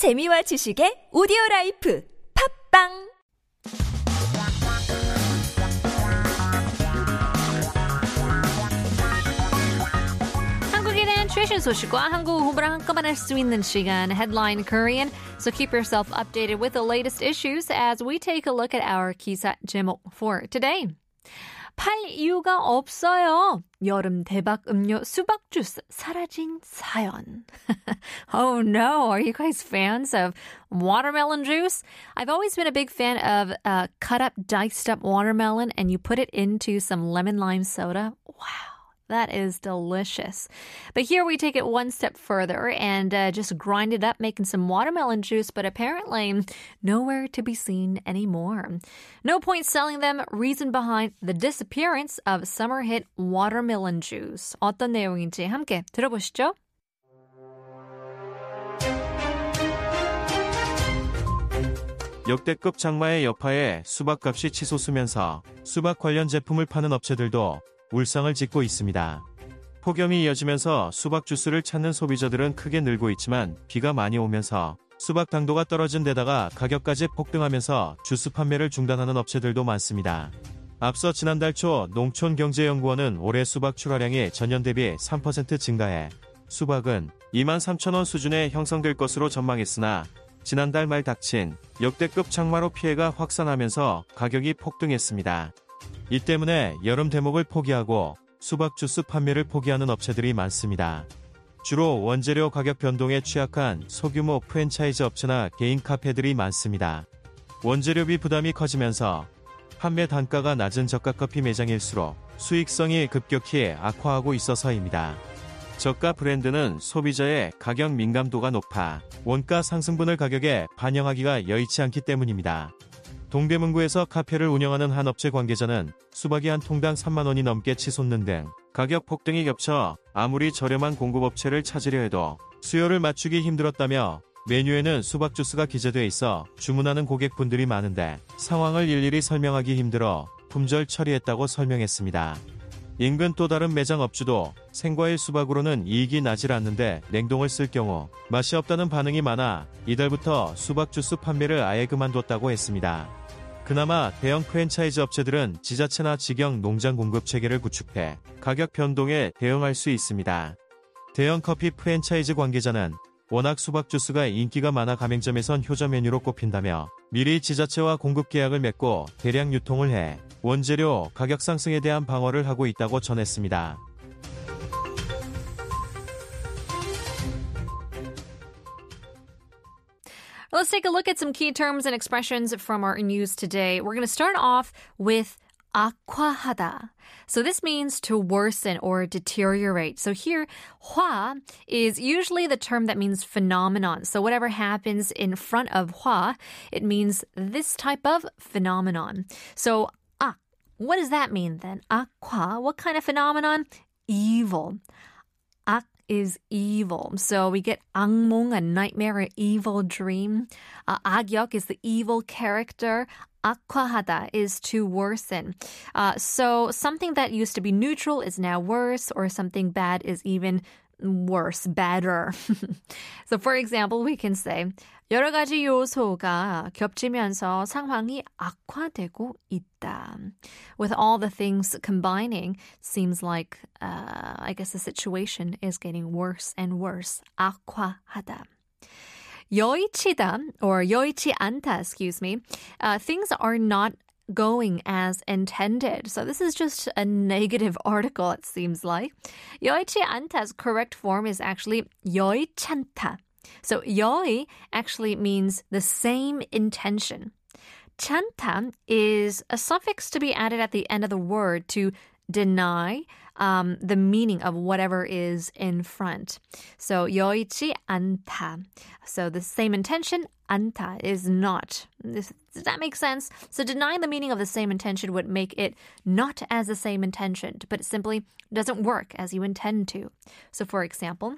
재미와 지식의 오디오 라이프 팟빵 한국에 대한 최신 소식과 한국 홍보랑 한꺼번에 할 있는 시간 Headline Korean. So keep yourself updated with the latest issues as we take a look at our 기사 제목 for today. 팔 이유가 없어요. 여름 대박 음료 수박 주스 사라진 사연. oh no, are you guys fans of watermelon juice? I've always been a big fan of uh, cut up, diced up watermelon and you put it into some lemon lime soda. Wow. That is delicious. But here we take it one step further and uh, just grind it up, making some watermelon juice, but apparently nowhere to be seen anymore. No point selling them. Reason behind the disappearance of summer hit watermelon juice. 어떤 내용인지 함께 들어보시죠. 역대급 장마의 여파에 수박값이 치솟으면서 수박 관련 제품을 파는 업체들도 울상을 짓고 있습니다. 폭염이 이어지면서 수박 주스를 찾는 소비자들은 크게 늘고 있지만 비가 많이 오면서 수박 당도가 떨어진 데다가 가격까지 폭등하면서 주스 판매를 중단하는 업체들도 많습니다. 앞서 지난달 초 농촌경제연구원은 올해 수박 출하량이 전년 대비 3% 증가해 수박은 2만 3천원 수준에 형성될 것으로 전망했으나 지난달 말 닥친 역대급 장마로 피해가 확산하면서 가격이 폭등했습니다. 이 때문에 여름 대목을 포기하고 수박 주스 판매를 포기하는 업체들이 많습니다. 주로 원재료 가격 변동에 취약한 소규모 프랜차이즈 업체나 개인 카페들이 많습니다. 원재료비 부담이 커지면서 판매 단가가 낮은 저가 커피 매장일수록 수익성이 급격히 악화하고 있어서입니다. 저가 브랜드는 소비자의 가격 민감도가 높아 원가 상승분을 가격에 반영하기가 여의치 않기 때문입니다. 동대문구에서 카페를 운영하는 한 업체 관계자는 수박이 한 통당 3만원이 넘게 치솟는 등 가격 폭등이 겹쳐 아무리 저렴한 공급업체를 찾으려 해도 수요를 맞추기 힘들었다며 메뉴에는 수박 주스가 기재돼 있어 주문하는 고객분들이 많은데 상황을 일일이 설명하기 힘들어 품절 처리했다고 설명했습니다. 인근 또 다른 매장 업주도 생과일 수박으로는 이익이 나질 않는데 냉동을 쓸 경우 맛이 없다는 반응이 많아 이달부터 수박 주스 판매를 아예 그만뒀다고 했습니다. 그나마 대형 프랜차이즈 업체들은 지자체나 직영 농장 공급 체계를 구축해 가격 변동에 대응할 수 있습니다. 대형 커피 프랜차이즈 관계자는 워낙 수박 주스가 인기가 많아 가맹점에선 효자 메뉴로 꼽힌다며 미리 지자체와 공급 계약을 맺고 대량 유통을 해 원재료 가격 상승에 대한 방어를 하고 있다고 전했습니다. Let's take a look at some key terms and expressions from our news today. We're going to start off with 악화하다. So this means to worsen or deteriorate. So here, 화 is usually the term that means phenomenon. So whatever happens in front of 화, it means this type of phenomenon. So 악, what does that mean then? 악화, what kind of phenomenon? Evil. 악 is evil. So we get 악몽, a nightmare, an evil dream. Uh, 악역 is the evil character. 악화하다 is to worsen. Uh, so something that used to be neutral is now worse, or something bad is even worse, better. so for example, we can say 여러 가지 요소가 겹치면서 상황이 악화되고 있다. With all the things combining, seems like uh, I guess the situation is getting worse and worse. 악화하다. 여의치다 or 여의치 않다, excuse me. Uh, things are not going as intended. So this is just a negative article, it seems like. 여의치 않다's correct form is actually 여의찬다. So yoi actually means the same intention. Chanta is a suffix to be added at the end of the word to deny um, the meaning of whatever is in front. So yoichi anta. So the same intention anta is not. Does that make sense? So denying the meaning of the same intention would make it not as the same intention, but it simply doesn't work as you intend to. So for example,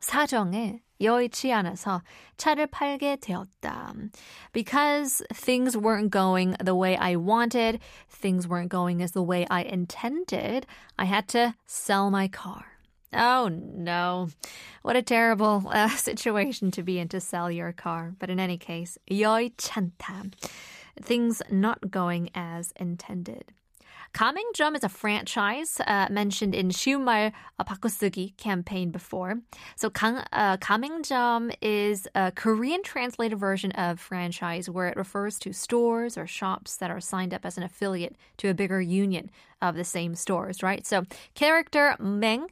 사정에 여의치 않아서 차를 팔게 되었다. Because things weren't going the way I wanted, things weren't going as the way I intended, I had to sell my car. Oh no. What a terrible uh, situation to be in to sell your car. But in any case, 여의찮다. Things not going as intended. 가맹점 is a franchise uh, mentioned in 쉬운 말 바꾸쓰기 campaign before. So 강, uh, 가맹점 is a Korean translated version of franchise where it refers to stores or shops that are signed up as an affiliate to a bigger union of the same stores, right? So character 맹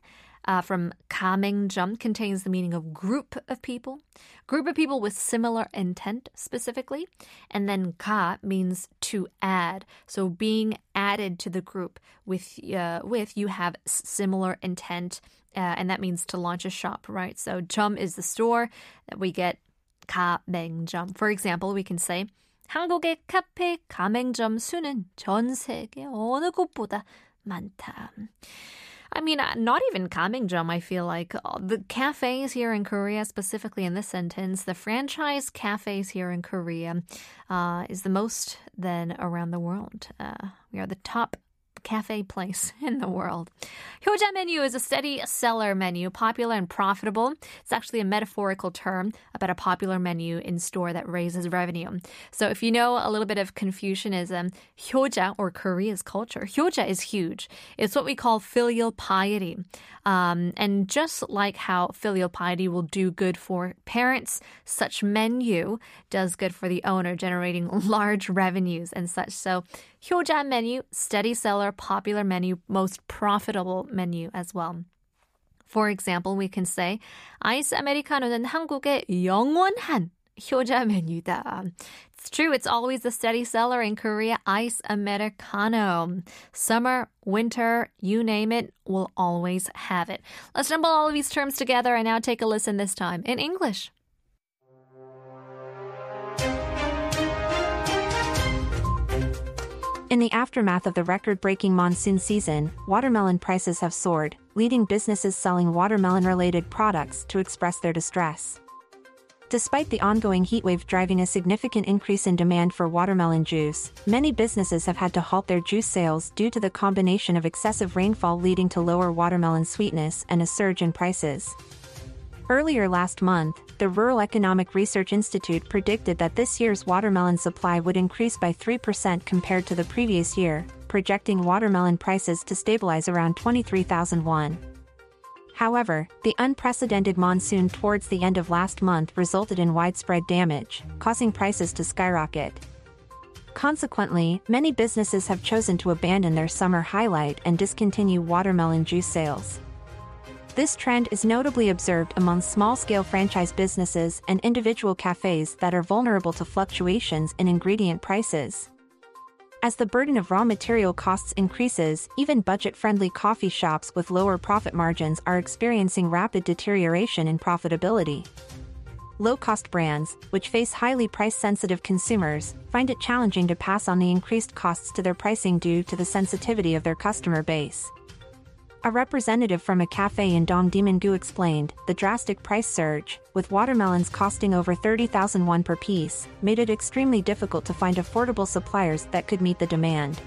uh, from 가맹점 contains the meaning of group of people, group of people with similar intent specifically, and then ka means to add. So being added to the group with uh, with you have similar intent, uh, and that means to launch a shop, right? So 점 is the store that we get 가맹점. For example, we can say. 한국의 카페 가맹점 수는 전 세계 어느 곳보다 많다. I mean, uh, not even Kammingjum, I feel like. Uh, the cafes here in Korea, specifically in this sentence, the franchise cafes here in Korea uh, is the most than around the world. Uh, we are the top cafe place in the world. Hyoja menu is a steady seller menu, popular and profitable. It's actually a metaphorical term about a popular menu in store that raises revenue. So if you know a little bit of Confucianism, hyoja or Korea's culture, hyoja is huge. It's what we call filial piety. Um, and just like how filial piety will do good for parents, such menu does good for the owner, generating large revenues and such. So 효자 menu, steady seller, popular menu, most profitable menu as well. For example, we can say 아이스 아메리카노는 한국의 영원한 효자 메뉴다. It's true, it's always a steady seller in Korea, ice americano. Summer, winter, you name it, we'll always have it. Let's jumble all of these terms together and now take a listen this time in English. In the aftermath of the record breaking monsoon season, watermelon prices have soared, leading businesses selling watermelon related products to express their distress. Despite the ongoing heatwave driving a significant increase in demand for watermelon juice, many businesses have had to halt their juice sales due to the combination of excessive rainfall leading to lower watermelon sweetness and a surge in prices. Earlier last month, the Rural Economic Research Institute predicted that this year's watermelon supply would increase by 3% compared to the previous year, projecting watermelon prices to stabilize around 23,001. However, the unprecedented monsoon towards the end of last month resulted in widespread damage, causing prices to skyrocket. Consequently, many businesses have chosen to abandon their summer highlight and discontinue watermelon juice sales. This trend is notably observed among small-scale franchise businesses and individual cafes that are vulnerable to fluctuations in ingredient prices. As the burden of raw material costs increases, even budget-friendly coffee shops with lower profit margins are experiencing rapid deterioration in profitability. Low-cost brands, which face highly price-sensitive consumers, find it challenging to pass on the increased costs to their pricing due to the sensitivity of their customer base. A representative from a cafe in Dongdaemun-gu explained, the drastic price surge, with watermelons costing over 30,000 won per piece, made it extremely difficult to find affordable suppliers that could meet the demand.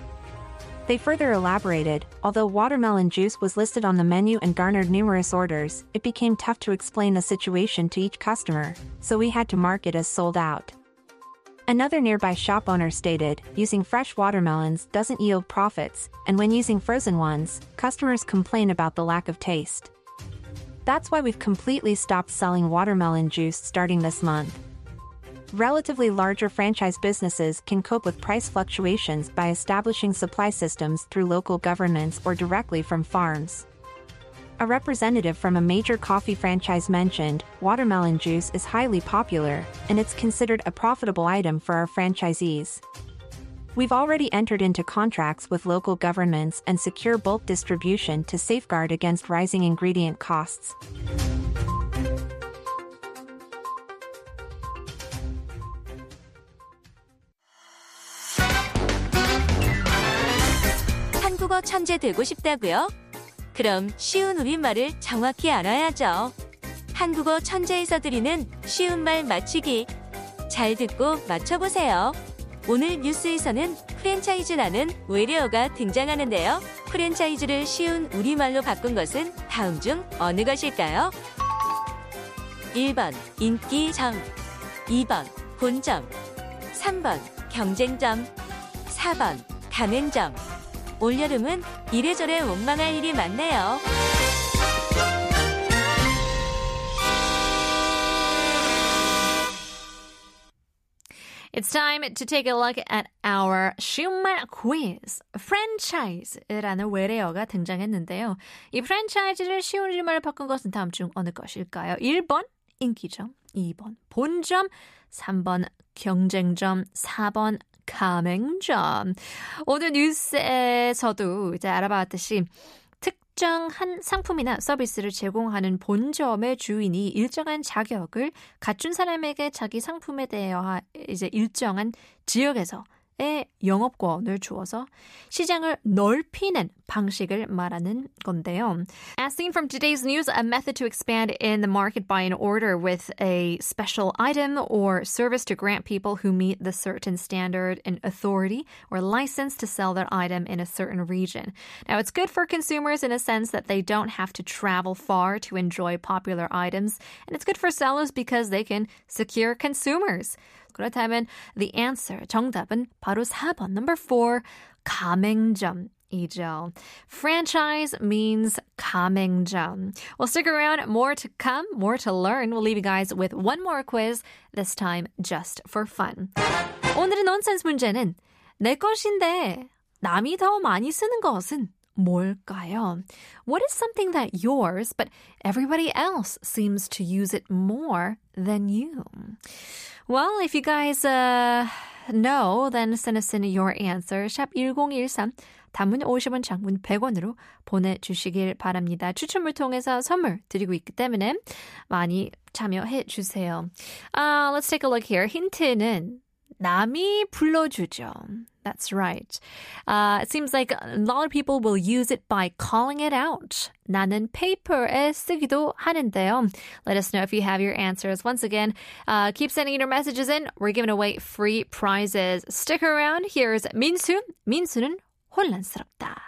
They further elaborated, although watermelon juice was listed on the menu and garnered numerous orders, it became tough to explain the situation to each customer, so we had to mark it as sold out. Another nearby shop owner stated, using fresh watermelons doesn't yield profits, and when using frozen ones, customers complain about the lack of taste. That's why we've completely stopped selling watermelon juice starting this month. Relatively larger franchise businesses can cope with price fluctuations by establishing supply systems through local governments or directly from farms. A representative from a major coffee franchise mentioned, watermelon juice is highly popular, and it's considered a profitable item for our franchisees. We've already entered into contracts with local governments and secure bulk distribution to safeguard against rising ingredient costs. 한국어 천재 되고 싶다고요? 그럼 쉬운 우리말을 정확히 알아야죠. 한국어 천재에서 드리는 쉬운 말 맞추기. 잘 듣고 맞춰보세요. 오늘 뉴스에서는 프랜차이즈라는 외래어가 등장하는데요. 프랜차이즈를 쉬운 우리말로 바꾼 것은 다음 중 어느 것일까요? 1번 인기점 2번 본점 3번 경쟁점 4번 가맹점 올여름은 이래저래 원망할 일이 많네요. It's time to take a look at our 쉬운말 quiz. franchise라는 외래어가 등장했는데요. 이 프랜차이즈를 쉬운 우리말로 바꾼 것은 다음 중 어느 것일까요? 1번 인기점, 2번 본점, 3번 경쟁점, 4번 가맹점. 오늘 뉴스에서도 이제 알아봤듯이 특정한 상품이나 서비스를 제공하는 본점의 주인이 일정한 자격을 갖춘 사람에게 자기 상품에 대해 이제 일정한 지역에서 의 영업권을 주어서 시장을 넓히는 방식을 말하는 건데요. As seen from today's news, a method to expand in the market by an order with a special item or service to grant people who meet the certain standard and authority or license to sell their item in a certain region. Now, it's good for consumers in a sense that they don't have to travel far to enjoy popular items, and it's good for sellers because they can secure consumers. 그렇다면 the answer 정답은 바로 4번 number 4 가맹점이죠. Franchise means 가맹점. Well, stick around. More to come, more to learn. We'll leave you guys with one more quiz, this time just for fun. 오늘의 nonsense 문제는 내 것인데 남이 더 많이 쓰는 것은 뭘까요? What is something that yours, but everybody else seems to use it more than you? Well, if you guys uh, know, then send us in your answer. 샵 1013. 단문 50원, 장문 100원으로 보내주시길 바랍니다. 추첨을 통해서 선물 드리고 있기 때문에 많이 참여해 주세요. Uh, let's take a look here. 힌트는 남이 불러주죠. That's right. Uh, it seems like a lot of people will use it by calling it out. 나는 paper에 쓰기도 하는데요. Let us know if you have your answers. Once again, uh, keep sending your messages in. We're giving away free prizes. Stick around. Here's 민수. 민수는 혼란스럽다.